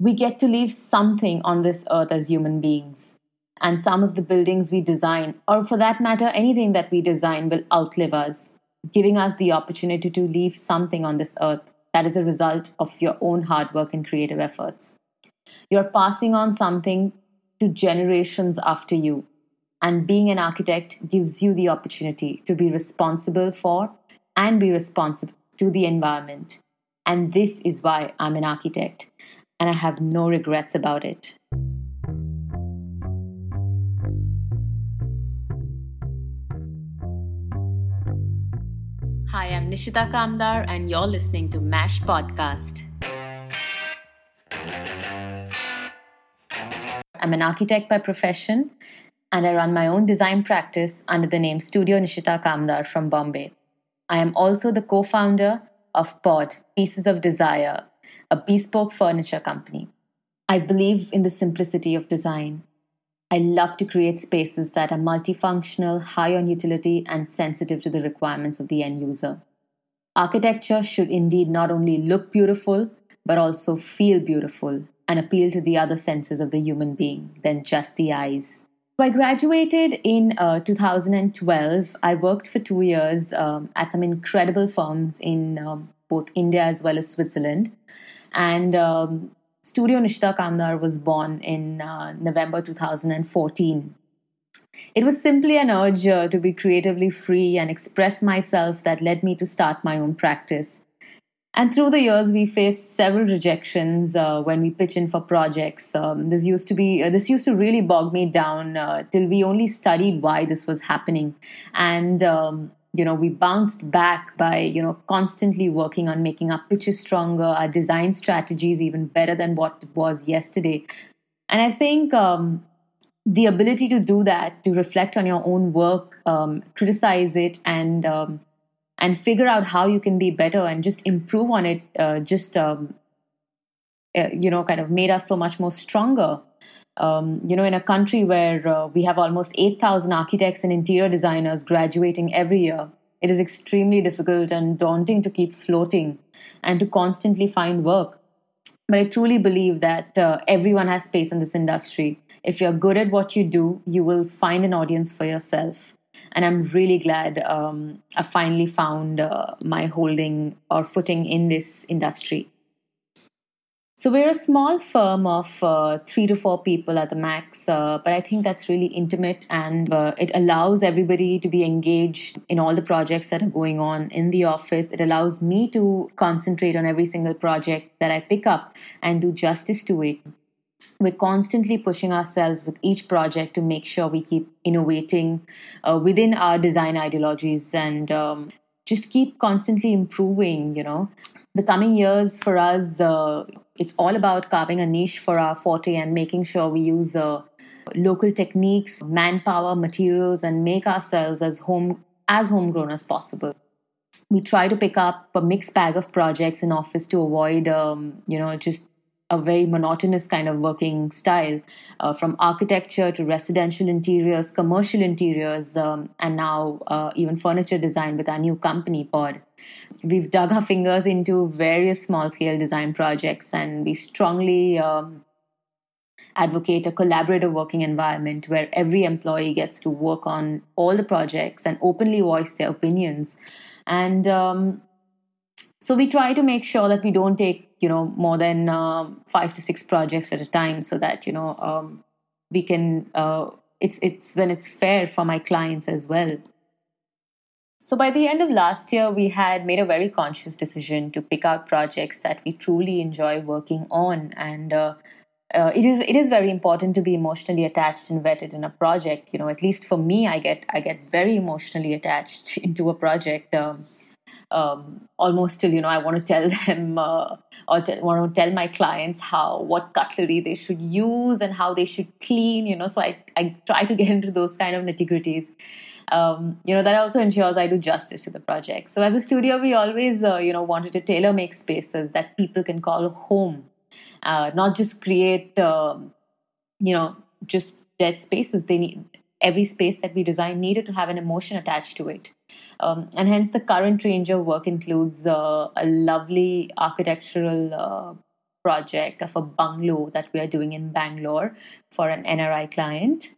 we get to leave something on this earth as human beings. And some of the buildings we design, or for that matter, anything that we design, will outlive us, giving us the opportunity to leave something on this earth that is a result of your own hard work and creative efforts. You're passing on something to generations after you. And being an architect gives you the opportunity to be responsible for and be responsible to the environment. And this is why I'm an architect and I have no regrets about it. Hi, I'm Nishita Kamdar, and you're listening to MASH Podcast. I'm an architect by profession, and I run my own design practice under the name Studio Nishita Kamdar from Bombay. I am also the co founder of Pod, Pieces of Desire, a bespoke furniture company. I believe in the simplicity of design. I love to create spaces that are multifunctional, high on utility, and sensitive to the requirements of the end user. Architecture should indeed not only look beautiful, but also feel beautiful and appeal to the other senses of the human being than just the eyes. So I graduated in uh, 2012. I worked for two years um, at some incredible firms in um, both India as well as Switzerland. And um, Studio Nishita Kamdar was born in uh, November 2014. It was simply an urge uh, to be creatively free and express myself that led me to start my own practice. And through the years, we faced several rejections uh, when we pitch in for projects. Um, this used to be uh, this used to really bog me down uh, till we only studied why this was happening, and um, you know we bounced back by you know constantly working on making our pitches stronger our design strategies even better than what it was yesterday. And i think um, the ability to do that to reflect on your own work um, criticize it and um, and figure out how you can be better and just improve on it uh, just um, uh, you know kind of made us so much more stronger um, you know, in a country where uh, we have almost 8,000 architects and interior designers graduating every year, it is extremely difficult and daunting to keep floating and to constantly find work. But I truly believe that uh, everyone has space in this industry. If you're good at what you do, you will find an audience for yourself. And I'm really glad um, I finally found uh, my holding or footing in this industry. So we're a small firm of uh, three to four people at the max, uh, but I think that's really intimate and uh, it allows everybody to be engaged in all the projects that are going on in the office. It allows me to concentrate on every single project that I pick up and do justice to it. We're constantly pushing ourselves with each project to make sure we keep innovating uh, within our design ideologies and um, just keep constantly improving, you know. The coming years for us, uh, it's all about carving a niche for our forte and making sure we use uh, local techniques, manpower, materials, and make ourselves as home as homegrown as possible. We try to pick up a mixed bag of projects in office to avoid, um, you know, just a very monotonous kind of working style, uh, from architecture to residential interiors, commercial interiors, um, and now uh, even furniture design with our new company, Pod. We've dug our fingers into various small scale design projects, and we strongly um, advocate a collaborative working environment where every employee gets to work on all the projects and openly voice their opinions. And um, so we try to make sure that we don't take you know more than uh, five to six projects at a time so that you know um, we can uh, it's it's then it's fair for my clients as well. So by the end of last year we had made a very conscious decision to pick out projects that we truly enjoy working on. And uh, uh, it is it is very important to be emotionally attached and vetted in a project. You know at least for me i get i get very emotionally attached into a project. Um, um, almost till you know I want to tell them uh, or t- want to tell my clients how what cutlery they should use and how they should clean. You know, so I I try to get into those kind of nitty gritties. Um, you know that also ensures I do justice to the project. So as a studio, we always uh, you know wanted to tailor make spaces that people can call home, uh, not just create um, you know just dead spaces. They need every space that we design needed to have an emotion attached to it. Um, and hence, the current range of work includes uh, a lovely architectural uh, project of a bungalow that we are doing in Bangalore for an NRI client.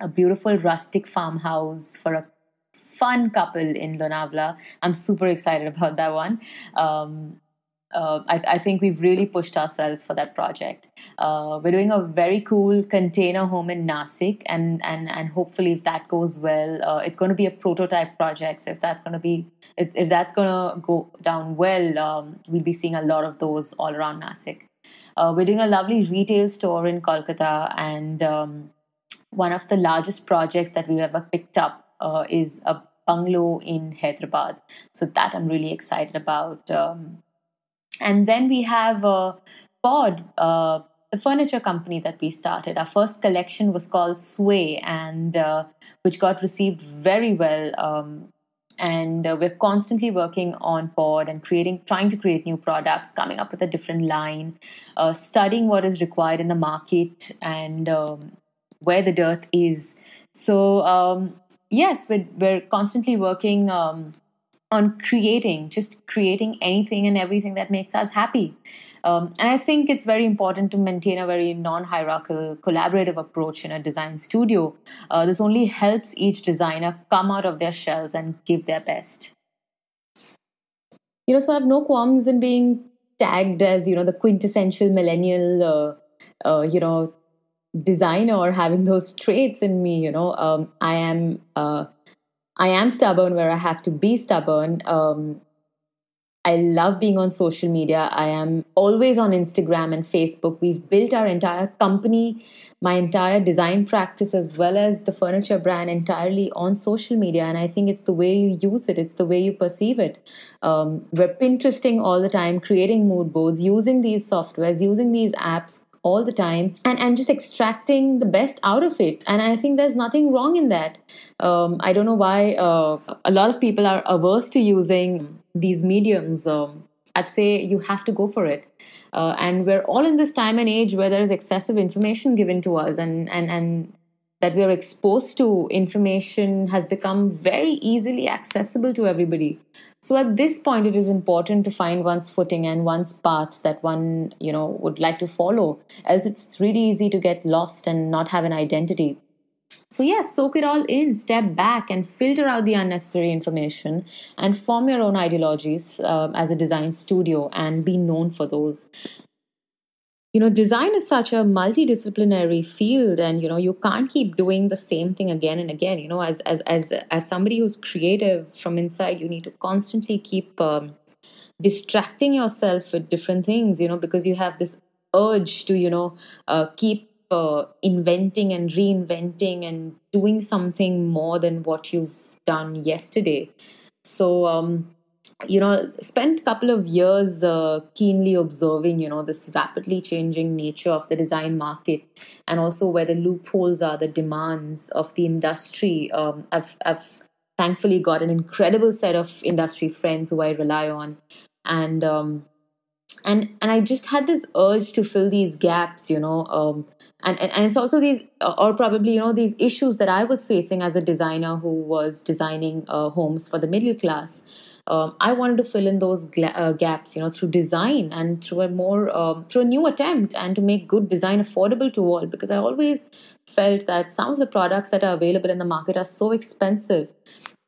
A beautiful rustic farmhouse for a fun couple in Lonavala. I'm super excited about that one. Um, uh, I, I, think we've really pushed ourselves for that project. Uh, we're doing a very cool container home in Nasik, and and and hopefully, if that goes well, uh, it's going to be a prototype project. So if that's going to be if, if that's going to go down well, um, we'll be seeing a lot of those all around Nasik. Uh, we're doing a lovely retail store in Kolkata, and um, one of the largest projects that we've ever picked up uh, is a bungalow in Hyderabad. So that I'm really excited about. Um, and then we have uh, Pod, uh, the furniture company that we started. Our first collection was called Sway, and uh, which got received very well. Um, and uh, we're constantly working on pod and creating trying to create new products coming up with a different line uh, studying what is required in the market and um, where the dirt is so um, yes we're, we're constantly working um, on creating, just creating anything and everything that makes us happy. Um, and I think it's very important to maintain a very non hierarchical, collaborative approach in a design studio. Uh, this only helps each designer come out of their shells and give their best. You know, so I have no qualms in being tagged as, you know, the quintessential millennial, uh, uh, you know, designer or having those traits in me. You know, um, I am uh, I am stubborn where I have to be stubborn. Um, I love being on social media. I am always on Instagram and Facebook. We've built our entire company, my entire design practice, as well as the furniture brand entirely on social media. And I think it's the way you use it, it's the way you perceive it. Um, we're Pinteresting all the time, creating mood boards, using these softwares, using these apps, all the time and, and just extracting the best out of it. And I think there's nothing wrong in that. Um, I don't know why uh, a lot of people are averse to using these mediums. Um, I'd say you have to go for it. Uh, and we're all in this time and age where there's excessive information given to us, and, and, and that we are exposed to information has become very easily accessible to everybody. So at this point it is important to find one's footing and one's path that one you know would like to follow else it's really easy to get lost and not have an identity. So yes soak it all in step back and filter out the unnecessary information and form your own ideologies uh, as a design studio and be known for those you know design is such a multidisciplinary field and you know you can't keep doing the same thing again and again. You know as as as as somebody who's creative from inside you need to constantly keep um, distracting yourself with different things you know because you have this urge to you know uh, keep uh, inventing and reinventing and doing something more than what you've done yesterday. So um you know spent a couple of years uh, keenly observing you know this rapidly changing nature of the design market and also where the loopholes are the demands of the industry. Um, I've, I've thankfully got an incredible set of industry friends who i rely on. And um, and and i just had this urge to fill these gaps you know um, and, and and it's also these or probably you know these issues that i was facing as a designer who was designing uh, homes for the middle class um, I wanted to fill in those gla- uh, gaps, you know, through design and through a more um, through a new attempt and to make good design affordable to all. Because I always felt that some of the products that are available in the market are so expensive.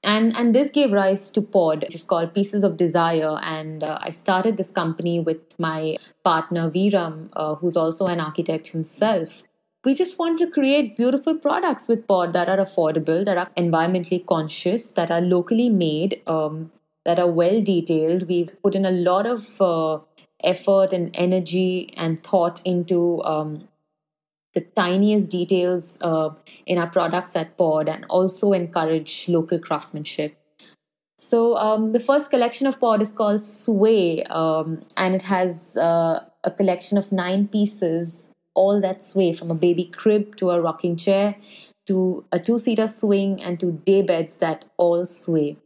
And, and this gave rise to Pod, which is called Pieces of Desire. And uh, I started this company with my partner Viram, uh, who's also an architect himself we just want to create beautiful products with pod that are affordable that are environmentally conscious that are locally made um, that are well detailed. We've put in a lot of uh, effort and energy and thought into um, the tiniest details uh, in our products at Pod and also encourage local craftsmanship. So, um, the first collection of Pod is called Sway, um, and it has uh, a collection of nine pieces, all that sway from a baby crib to a rocking chair to a two seater swing and to day beds that all sway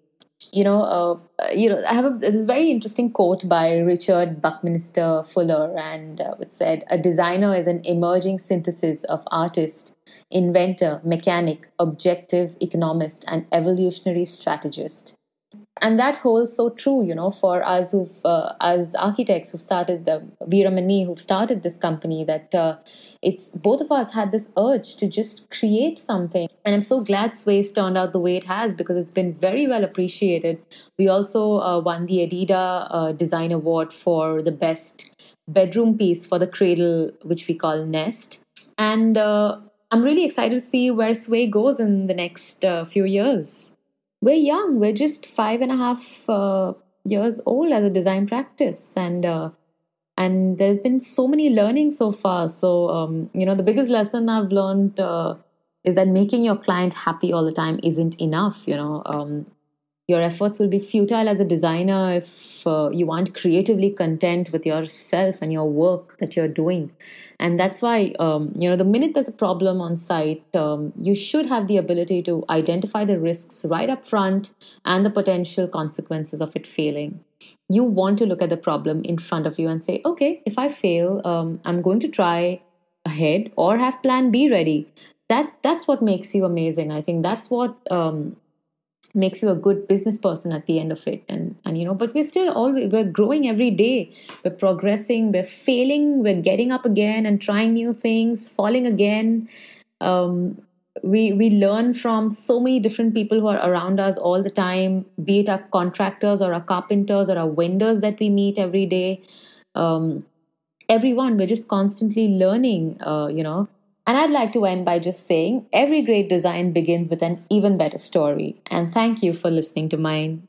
you know, uh, you know, I have a, this very interesting quote by Richard Buckminster Fuller, and uh, it said, "A designer is an emerging synthesis of artist, inventor, mechanic, objective, economist, and evolutionary strategist." And that holds so true, you know, for us who, uh, as architects who've started the Veeram and me who started this company. That uh, it's both of us had this urge to just create something, and I'm so glad Sways turned out the way it has because it's been very well appreciated. We also uh, won the Adida uh, Design Award for the best bedroom piece for the cradle, which we call Nest, and uh, I'm really excited to see where Sway goes in the next uh, few years we're young. We're just five and a half uh, years old as a design practice, and uh, and there's been so many learnings so far. So um, you know, the biggest lesson I've learned uh, is that making your client happy all the time isn't enough. You know, um, your efforts will be futile as a designer if uh, you aren't creatively content with yourself and your work that you're doing. And that's why um, you know the minute there's a problem on site um, you should have the ability to identify the risks right up front and the potential consequences of it failing. You want to look at the problem in front of you and say okay if i fail um, i'm going to try ahead or have plan b ready. That that's what makes you amazing. I think that's what um, makes you a good business person at the end of it. And and you know but we're still always we're growing every day. We're progressing. We're failing. We're getting up again and trying new things falling again. Um, we we learn from so many different people who are around us all the time be it our contractors or our carpenters or our vendors that we meet every day. Um, everyone we're just constantly learning uh, you know and I'd like to end by just saying every great design begins with an even better story. And thank you for listening to mine.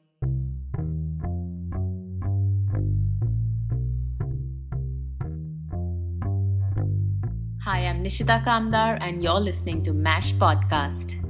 Hi, I'm Nishita Kamdar, and you're listening to MASH Podcast.